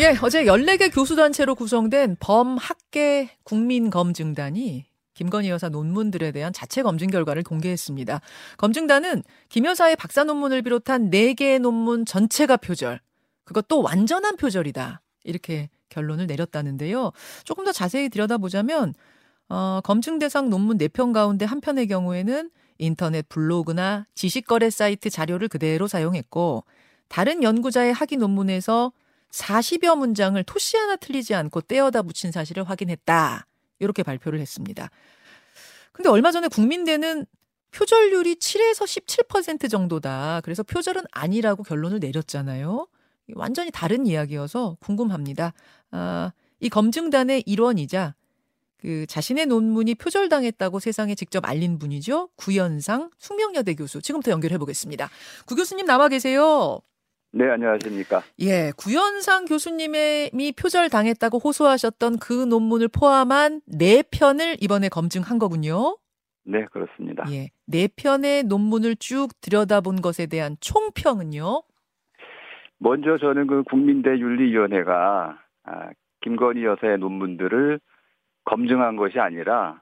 예, 어제 14개 교수단체로 구성된 범학계 국민검증단이 김건희 여사 논문들에 대한 자체 검증 결과를 공개했습니다. 검증단은 김 여사의 박사 논문을 비롯한 4개의 논문 전체가 표절, 그것도 완전한 표절이다. 이렇게 결론을 내렸다는데요. 조금 더 자세히 들여다보자면 어, 검증 대상 논문 4편 가운데 한 편의 경우에는 인터넷 블로그나 지식거래 사이트 자료를 그대로 사용했고 다른 연구자의 학위 논문에서 40여 문장을 토시 하나 틀리지 않고 떼어다 붙인 사실을 확인했다. 이렇게 발표를 했습니다. 근데 얼마 전에 국민대는 표절률이 7에서 17% 정도다. 그래서 표절은 아니라고 결론을 내렸잖아요. 완전히 다른 이야기여서 궁금합니다. 아, 이 검증단의 일원이자 그 자신의 논문이 표절당했다고 세상에 직접 알린 분이죠. 구현상 숙명여대 교수. 지금부터 연결해 보겠습니다. 구 교수님 나와 계세요. 네, 안녕하십니까. 예, 구현상 교수님이 표절당했다고 호소하셨던 그 논문을 포함한 네 편을 이번에 검증한 거군요. 네, 그렇습니다. 예, 네 편의 논문을 쭉 들여다본 것에 대한 총평은요? 먼저 저는 그 국민대 윤리위원회가 아, 김건희 여사의 논문들을 검증한 것이 아니라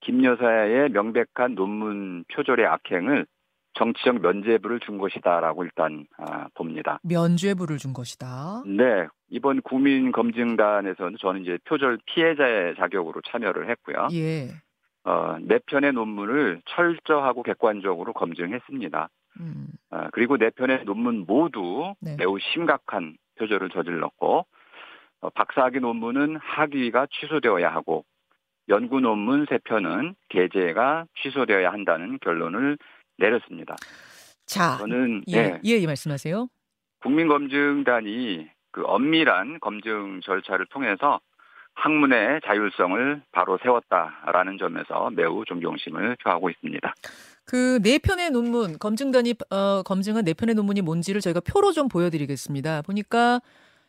김 여사의 명백한 논문 표절의 악행을 정치적 면죄부를 준 것이다라고 일단 아, 봅니다. 면죄부를 준 것이다. 네, 이번 국민검증단에서는 저는 이제 표절 피해자의 자격으로 참여를 했고요. 예. 어, 네 편의 논문을 철저하고 객관적으로 검증했습니다. 음. 어, 그리고 네 편의 논문 모두 네. 매우 심각한 표절을 저질렀고 어, 박사학위 논문은 학위가 취소되어야 하고 연구 논문 세 편은 게재가 취소되어야 한다는 결론을 내렸습니다. 자, 저는 예, 네, 예, 예, 말씀하세요. 국민검증단이 그 엄밀한 검증 절차를 통해서 학문의 자율성을 바로 세웠다라는 점에서 매우 존경심을 표하고 있습니다. 그 네 편의 논문 검증단이 어, 검증한 네 편의 논문이 뭔지를 저희가 표로 좀 보여드리겠습니다. 보니까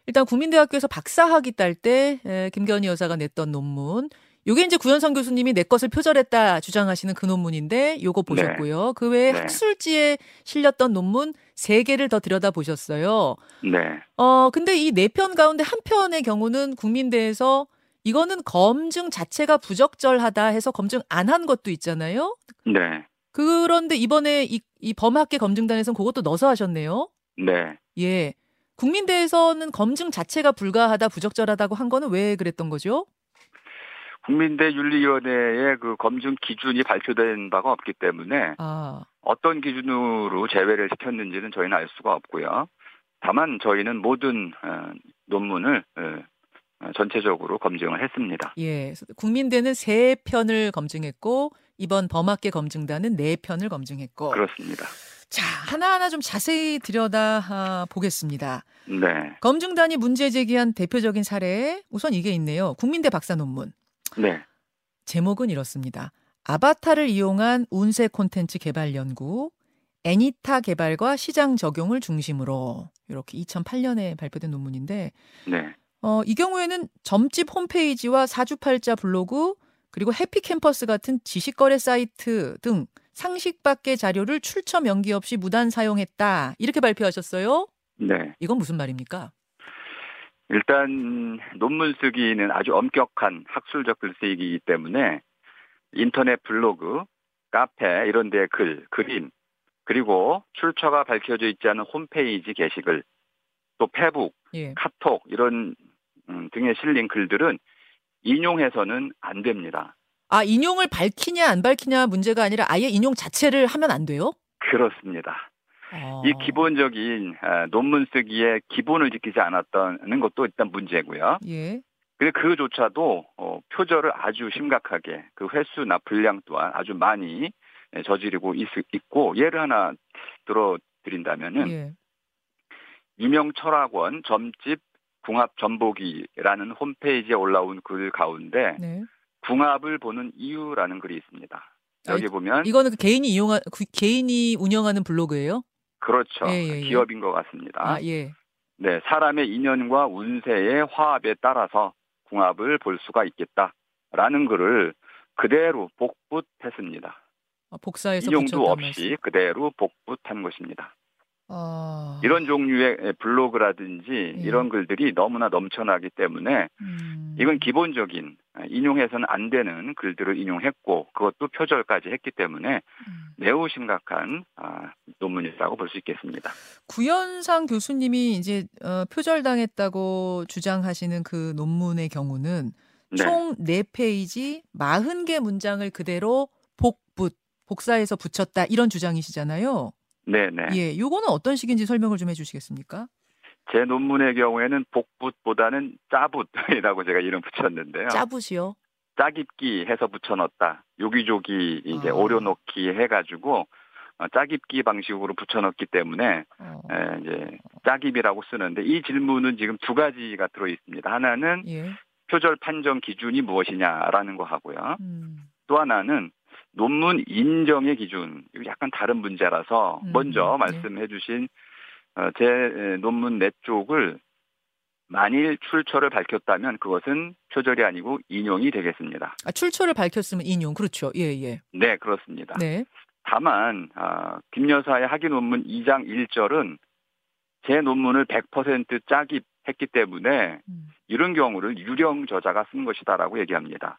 일단 국민대학교에서 박사학위 딸 때 김건희 여사가 냈던 논문. 요게 이제 구현성 교수님이 내 것을 표절했다 주장하시는 그 논문인데 요거 보셨고요. 그 외에 네. 학술지에 실렸던 논문 세 개를 더 들여다 보셨어요. 네, 어, 근데 이 네 편 가운데 한 편의 경우는 국민대에서 이거는 검증 자체가 부적절하다 해서 검증 안 한 것도 있잖아요. 네, 그런데 이번에 이, 이 범학계 검증단에서는 그것도 넣어서 하셨네요. 네. 예. 국민대에서는 검증 자체가 불가하다, 부적절하다고 한 거는 왜 그랬던 거죠? 국민대 윤리위원회의 그 검증 기준이 발표된 바가 없기 때문에 아, 어떤 기준으로 제외를 시켰는지는 저희는 알 수가 없고요. 다만 저희는 모든 어, 논문을 어, 전체적으로 검증을 했습니다. 예. 국민대는 세 편을 검증했고, 이번 범학계 검증단은 네 편을 검증했고. 그렇습니다. 자, 하나하나 좀 자세히 들여다 아, 보겠습니다. 네, 검증단이 문제 제기한 대표적인 사례, 우선 이게 있네요. 국민대 박사 논문. 네, 제목은 이렇습니다. 아바타를 이용한 운세 콘텐츠 개발 연구, 애니타 개발과 시장 적용을 중심으로 이렇게 2008년에 발표된 논문인데 네, 어, 이 경우에는 점집 홈페이지와 사주팔자 블로그 그리고 해피캠퍼스 같은 지식거래 사이트 등 상식 밖의 자료를 출처 명기 없이 무단 사용했다 이렇게 발표하셨어요. 네. 이건 무슨 말입니까? 일단 논문 쓰기는 아주 엄격한 학술적 글쓰기이기 때문에 인터넷 블로그, 카페 이런 데 글, 그림, 그리고 출처가 밝혀져 있지 않은 홈페이지 게시글, 또 페북, 예. 카톡 이런 음, 등에 실린 글들은 인용해서는 안 됩니다. 아 인용을 밝히냐 안 밝히냐 문제가 아니라 아예 인용 자체를 하면 안 돼요? 그렇습니다. 어. 이 기본적인 아, 논문 쓰기에 기본을 지키지 않았다는 것도 일단 문제고요. 예. 근데 그조차도 어, 표절을 아주 심각하게 그 횟수나 분량 또한 아주 많이 예, 저지르고 있, 고 예를 하나 들어드린다면은 예. 유명 철학원 점집 궁합 전보기라는 홈페이지에 올라온 글 가운데 네. 궁합을 보는 이유라는 글이 있습니다. 여기 아니, 보면 이거는 그 개인이 이용한 그 개인이 운영하는 블로그예요? 그렇죠. 예, 예, 예. 기업인 것 같습니다. 아, 예. 네, 사람의 인연과 운세의 화합에 따라서 궁합을 볼 수가 있겠다라는 글을 그대로 복붙했습니다. 아, 복사해서 붙였단 없이 말씀. 그대로 복붙한 것입니다. 아. 이런 종류의 블로그라든지 예. 이런 글들이 너무나 넘쳐나기 때문에 음. 이건 기본적인 인용해서는 안 되는 글들을 인용했고 그것도 표절까지 했기 때문에 음. 매우 심각한 아, 논문이라고 볼 수 있겠습니다. 구현상 교수님이 이제 어, 표절당했다고 주장하시는 그 논문의 경우는 네. 총 4페이지 40개 문장을 그대로 복붙 복사해서 붙였다 이런 주장이시잖아요. 네, 네. 예, 요거는 어떤 식인지 설명을 좀 해주시겠습니까? 제 논문의 경우에는 복붙보다는 짜붓이라고 제가 이름 붙였는데요. 짜붓이요. 짜깁기 해서 붙여넣었다. 요기조기 이제 아. 오려놓기 해가지고 어, 짜깁기 방식으로 붙여넣기 때문에 어, 에, 이제 짜깁이라고 쓰는데 이 질문은 지금 두 가지가 들어 있습니다. 하나는 예. 표절 판정 기준이 무엇이냐라는 거 하고요. 음, 또 하나는 논문 인정의 기준. 이거 약간 다른 문제라서 음, 먼저 네. 말씀해 주신 어, 제 에, 논문 내 쪽을 만일 출처를 밝혔다면 그것은 표절이 아니고 인용이 되겠습니다. 아, 출처를 밝혔으면 인용 그렇죠. 예, 예. 네, 그렇습니다. 네. 다만 아, 김 여사의 학위 논문 2장 1절은 제 논문을 100% 짜깁했기 때문에 음, 이런 경우를 유령 저자가 쓴 것이다라고 얘기합니다.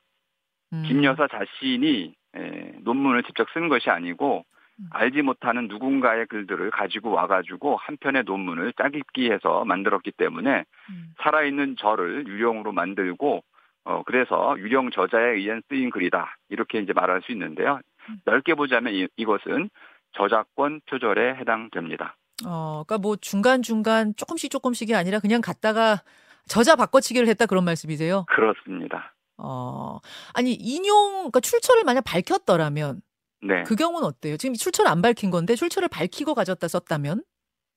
음. 김 여사 자신이 에, 논문을 직접 쓴 것이 아니고 음. 알지 못하는 누군가의 글들을 가지고 와가지고 한 편의 논문을 짜깁기해서 만들었기 때문에 음, 살아있는 저를 유령으로 만들고 어 그래서 유령 저자에 의한 쓰인 글이다 이렇게 이제 말할 수 있는데요. 음. 넓게 보자면 이, 이것은 저작권 표절에 해당됩니다. 어, 그러니까 뭐 중간 중간 조금씩 조금씩이 아니라 그냥 갔다가 저자 바꿔치기를 했다 그런 말씀이세요? 그렇습니다. 어, 아니 인용, 그러니까 출처를 만약 밝혔더라면 네, 그 경우는 어때요? 지금 출처를 안 밝힌 건데 출처를 밝히고 가졌다 썼다면?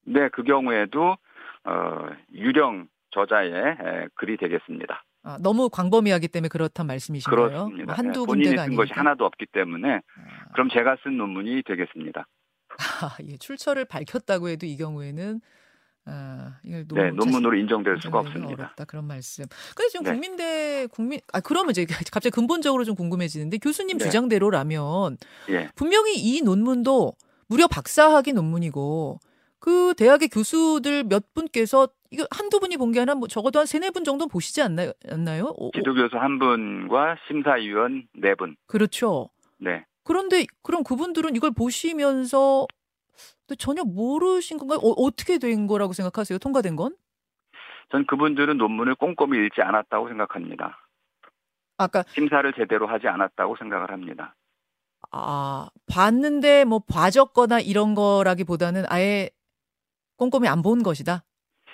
네 그 경우에도 어 유령 저자의 에, 글이 되겠습니다. 아, 너무 광범위하기 때문에 그렇단 말씀이신가요? 그렇습니다. 뭐 한두 예, 본인이 쓴. 것이 하나도 없기 때문에 아, 그럼 제가 쓴 논문이 되겠습니다. 아, 예, 출처를 밝혔다고 해도 이 경우에는 아, 이걸 네, 논문 논문으로 인정될 수가 없습니다. 어렵다 그런 말씀. 근데 지금 네. 국민대 국민 아 그러면 이제 갑자기 근본적으로 좀 궁금해지는데 교수님 네. 주장대로라면 예, 분명히 이 논문도 무려 박사학위 논문이고 그 대학의 교수들 몇 분께서 이거 한두 분이 본 게 아니라 뭐 적어도 한 세네 분 정도 보시지 않나요? 않나요? 지도교수 한 분과 심사위원 네 분. 그렇죠. 네, 그런데 그럼 그분들은 이걸 보시면서 또 전혀 모르신 건가요? 어, 어떻게 된 거라고 생각하세요? 통과된 건? 전 그분들은 논문을 꼼꼼히 읽지 않았다고 생각합니다. 아까 심사를 제대로 하지 않았다고 생각을 합니다. 아 봤는데 뭐 봐줬거나 이런 거라기보다는 아예 꼼꼼히 안 본 것이다.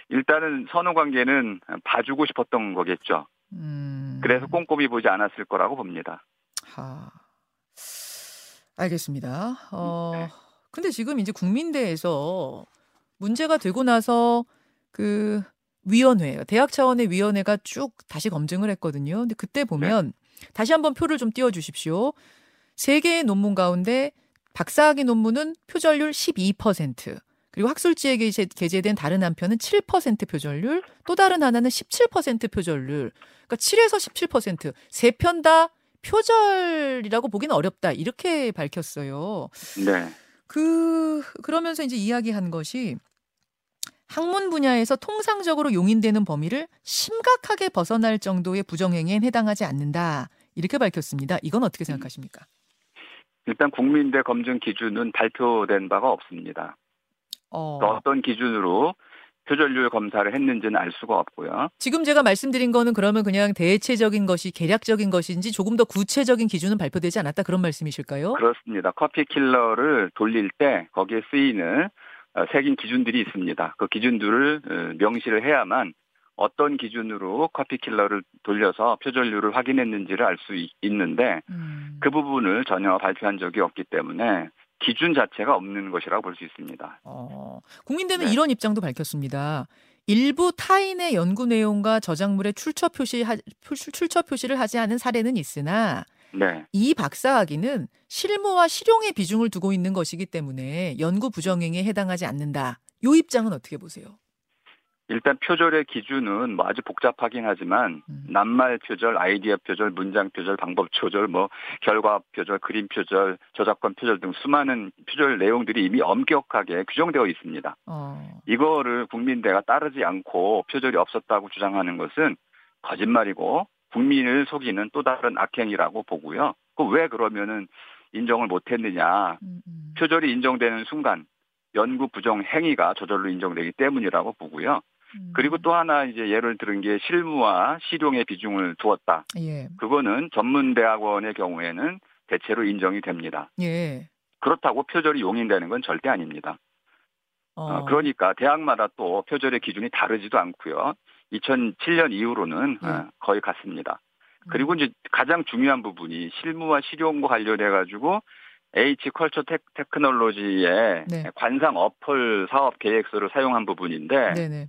일단은 선후 관계는 봐주고 싶었던 거겠죠. 음. 그래서 꼼꼼히 보지 않았을 거라고 봅니다. 하. 알겠습니다. 어, 네. 근데 지금 이제 국민대에서 문제가 되고 나서 그 위원회, 대학 차원의 위원회가 쭉 다시 검증을 했거든요. 근데 그때 보면 다시 한번 표를 좀 띄워 주십시오. 세 개의 논문 가운데 박사학위 논문은 표절률 12%, 그리고 학술지에 게재- 게재된 다른 한 편은 7% 표절률, 또 다른 하나는 17% 표절률. 그러니까 7에서 17%, 세 편 다 표절이라고 보기는 어렵다. 이렇게 밝혔어요. 네, 그 그러면서 이제 이야기한 것이 학문 분야에서 통상적으로 용인되는 범위를 심각하게 벗어날 정도의 부정행위에 해당하지 않는다. 이렇게 밝혔습니다. 이건 어떻게 생각하십니까? 일단 국민대 검증 기준은 발표된 바가 없습니다. 어, 어떤 기준으로 표절률 검사를 했는지는 알 수가 없고요. 지금 제가 말씀드린 거는 그러면 그냥 대체적인 것이 계략적인 것인지 조금 더 구체적인 기준은 발표되지 않았다 그런 말씀이실까요? 그렇습니다. 커피 킬러를 돌릴 때 거기에 쓰이는 어, 새긴 기준들이 있습니다. 그 기준들을 어, 명시를 해야만 어떤 기준으로 커피 킬러를 돌려서 표절률을 확인했는지를 알 수 있는데 음. 그 부분을 전혀 발표한 적이 없기 때문에 기준 자체가 없는 것이라고 볼 수 있습니다. 어, 국민대는 네. 이런 입장도 밝혔습니다. 일부 타인의 연구 내용과 저작물의 출처 표시 출처 표시를 하지 않은 사례는 있으나 네. 이 박사학위는 실무와 실용의 비중을 두고 있는 것이기 때문에 연구 부정행위에 해당하지 않는다. 요 입장은 어떻게 보세요? 일단 표절의 기준은 뭐 아주 복잡하긴 하지만 음. 낱말 표절, 아이디어 표절, 문장 표절, 방법 표절, 뭐 결과 표절, 그림 표절, 저작권 표절 등 수많은 표절 내용들이 이미 엄격하게 규정되어 있습니다. 어. 이거를 국민대가 따르지 않고 표절이 없었다고 주장하는 것은 거짓말이고 국민을 속이는 또 다른 악행이라고 보고요. 그 왜 그러면은 인정을 못했느냐? 음, 음. 표절이 인정되는 순간 연구 부정 행위가 저절로 인정되기 때문이라고 보고요. 음. 그리고 또 하나 이제 예를 들은 게 실무와 실용의 비중을 두었다. 예. 그거는 전문 대학원의 경우에는 대체로 인정이 됩니다. 예. 그렇다고 표절이 용인되는 건 절대 아닙니다. 어. 어, 그러니까 대학마다 또 표절의 기준이 다르지도 않고요. 2007년 이후로는 예. 어, 거의 같습니다. 음. 그리고 이제 가장 중요한 부분이 실무와 실용과 관련해 가지고 H 컬처 테, 테크놀로지의 네. 관상 어플 사업 계획서를 사용한 부분인데 네네.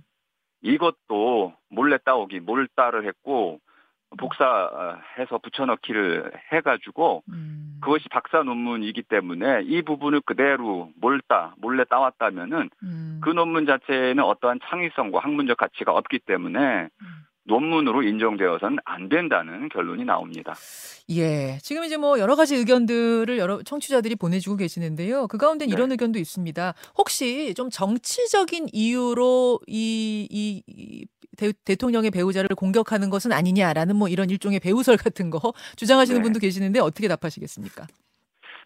이것도 몰래 따오기 몰따를 했고 복사해서 붙여넣기를 해가지고 음. 그것이 박사 논문이기 때문에 이 부분을 그대로 몰따 몰래 따왔다면은 음. 그 논문 자체에는 어떠한 창의성과 학문적 가치가 없기 때문에 음. 논문으로 인정되어서는 안 된다는 결론이 나옵니다. 예. 지금 이제 뭐 여러 가지 의견들을 여러 청취자들이 보내주고 계시는데요. 그 가운데 네. 이런 의견도 있습니다. 혹시 좀 정치적인 이유로 이, 이, 이 대, 통령의 배우자를 공격하는 것은 아니냐라는 뭐 이런 일종의 배우설 같은 거 주장하시는 네. 분도 계시는데 어떻게 답하시겠습니까?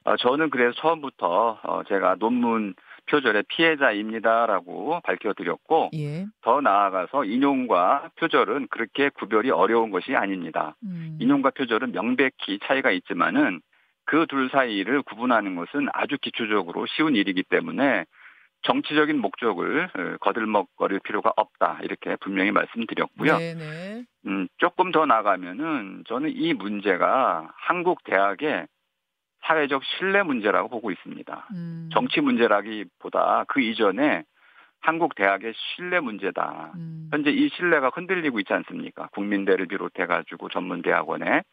어, 저는 그래서 처음부터 어, 제가 논문 표절의 피해자입니다라고 밝혀드렸고 예. 더 나아가서 인용과 표절은 그렇게 구별이 어려운 것이 아닙니다. 음. 인용과 표절은 명백히 차이가 있지만은 그 둘 사이를 구분하는 것은 아주 기초적으로 쉬운 일이기 때문에 정치적인 목적을 어, 거들먹거릴 필요가 없다 이렇게 분명히 말씀드렸고요. 네네. 음, 조금 더 나가면은 저는 이 문제가 한국 대학의 사회적 신뢰 문제라고 보고 있습니다. 음. 정치 문제라기보다 그 이전에 한국 대학의 신뢰 문제다. 음. 현재 이 신뢰가 흔들리고 있지 않습니까? 국민대를 비롯해 가지고 전문 대학원의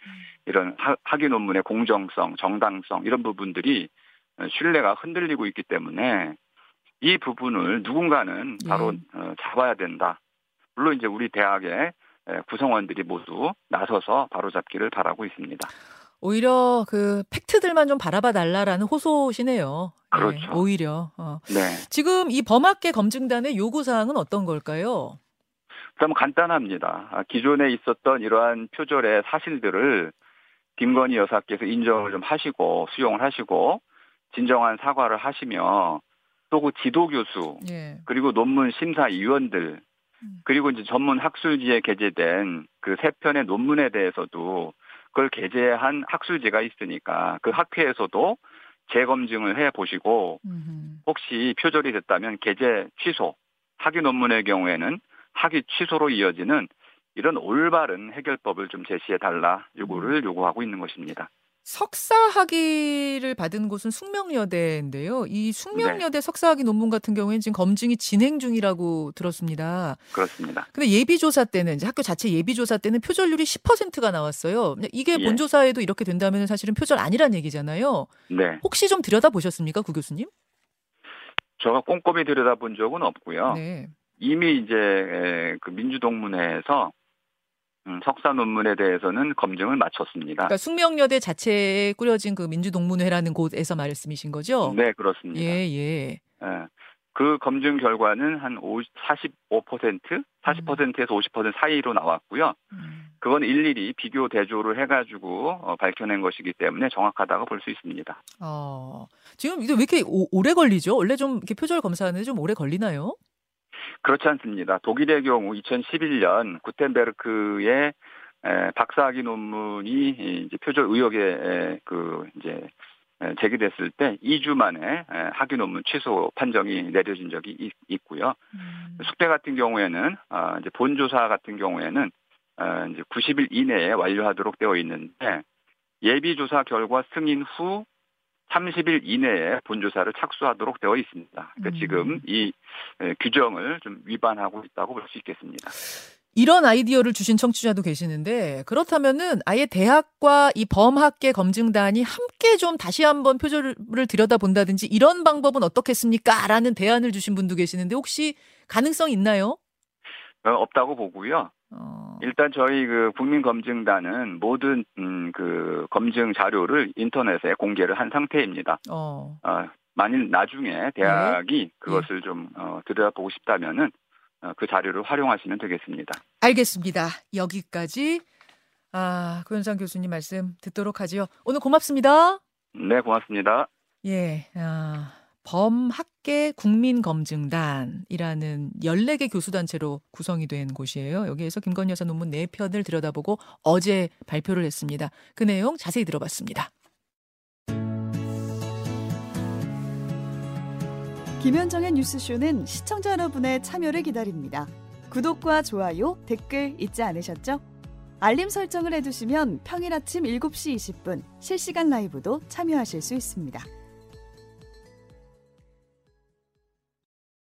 이런 하- 학위 논문의 공정성, 정당성 이런 부분들이 신뢰가 흔들리고 있기 때문에 이 부분을 누군가는 바로 예. 어, 잡아야 된다. 물론 이제 우리 대학의 에, 구성원들이 모두 나서서 바로잡기를 바라고 있습니다. 오히려 그 팩트들만 좀 바라봐 달라라는 호소시네요. 예, 그렇죠. 오히려. 어. 네. 지금 이 범학계 검증단의 요구 사항은 어떤 걸까요? 그럼 간단합니다. 아, 기존에 있었던 이러한 표절의 사실들을 김건희 여사께서 인정을 좀 하시고 수용을 하시고 진정한 사과를 하시며 또 그 지도 교수 예. 그리고 논문 심사위원들 음. 그리고 이제 전문 학술지에 게재된 그 세 편의 논문에 대해서도 그걸 게재한 학술지가 있으니까 그 학회에서도 재검증을 해 보시고. 혹시 표절이 됐다면 게재 취소, 학위 논문의 경우에는 학위 취소로 이어지는 이런 올바른 해결법을 좀 제시해 달라 요구를 요구하고 있는 것입니다. 석사 학위를 받은 곳은 숙명여대인데요. 이 숙명여대 석사 학위 논문 같은 경우에는 지금 검증이 진행 중이라고 들었습니다. 그렇습니다. 근데 예비조사 때는 이제 학교 자체 예비조사 때는 표절률이 10%가 나왔어요. 이게 예. 본조사에도 이렇게 된다면 사실은 표절 아니란 얘기잖아요. 네. 혹시 좀 들여다 보셨습니까, 구 교수님? 제가 꼼꼼히 들여다본 적은 없고요. 네. 이미 이제 에, 그 민주동문회에서 음, 석사 논문에 대해서는 검증을 마쳤습니다. 그러니까 숙명여대 자체에 꾸려진 그 민주동문회라는 곳에서 말씀이신 거죠? 네, 그렇습니다. 예, 예. 예. 그 검증 결과는 한 50, 45%, 40%에서 50% 사이로 나왔고요. 음. 그건 일일이 비교 대조를 해가지고 어, 밝혀낸 것이기 때문에 정확하다고 볼 수 있습니다. 어, 지금 이게 왜 이렇게 오, 오래 걸리죠? 원래 좀 이렇게 표절 검사하는데 좀 오래 걸리나요? 그렇지 않습니다. 독일의 경우 2011년 구텐베르크의 에, 박사학위 논문이 이제 표절 의혹에 에, 그 이제 에, 제기됐을 때 2주 만에 에, 학위 논문 취소 판정이 내려진 적이 있, 고요 음. 숙대 같은 경우에는 아, 이제 본조사 같은 경우에는 아, 이제 90일 이내에 완료하도록 되어 있는데 예비 조사 결과 승인 후 30일 이내에 본조사를 착수하도록 되어 있습니다. 그러니까 음. 지금 이 에, 규정을 좀 위반하고 있다고 볼 수 있겠습니다. 이런 아이디어를 주신 청취자도 계시는데 그렇다면은 아예 대학과 이 범학계 검증단이 함께 좀 다시 한번 표절을 들여다 본다든지 이런 방법은 어떻겠습니까? 라는 대안을 주신 분도 계시는데 혹시 가능성 있나요? 어, 없다고 보고요. 어. 일단 저희 그 국민검증단은 모든 음, 그 검증 자료를 인터넷에 공개를 한 상태입니다. 어. 어 만일 나중에 대학이 네. 그것을 예. 좀 어, 들여다보고 싶다면은 어, 그 자료를 활용하시면 되겠습니다. 알겠습니다. 여기까지 아, 고현상 교수님 말씀 듣도록 하지요. 오늘 고맙습니다. 네, 고맙습니다. 예. 아. 범학계 국민검증단이라는 14개 교수단체로 구성이 된 곳이에요. 여기에서 김건희 여사 논문 4편을 들여다보고 어제 발표를 했습니다. 그 내용 자세히 들어봤습니다. 김현정의 뉴스쇼는 시청자 여러분의 참여를 기다립니다. 구독과 좋아요, 댓글 잊지 않으셨죠? 알림 설정을 해두시면 평일 아침 7시 20분 실시간 라이브도 참여하실 수 있습니다.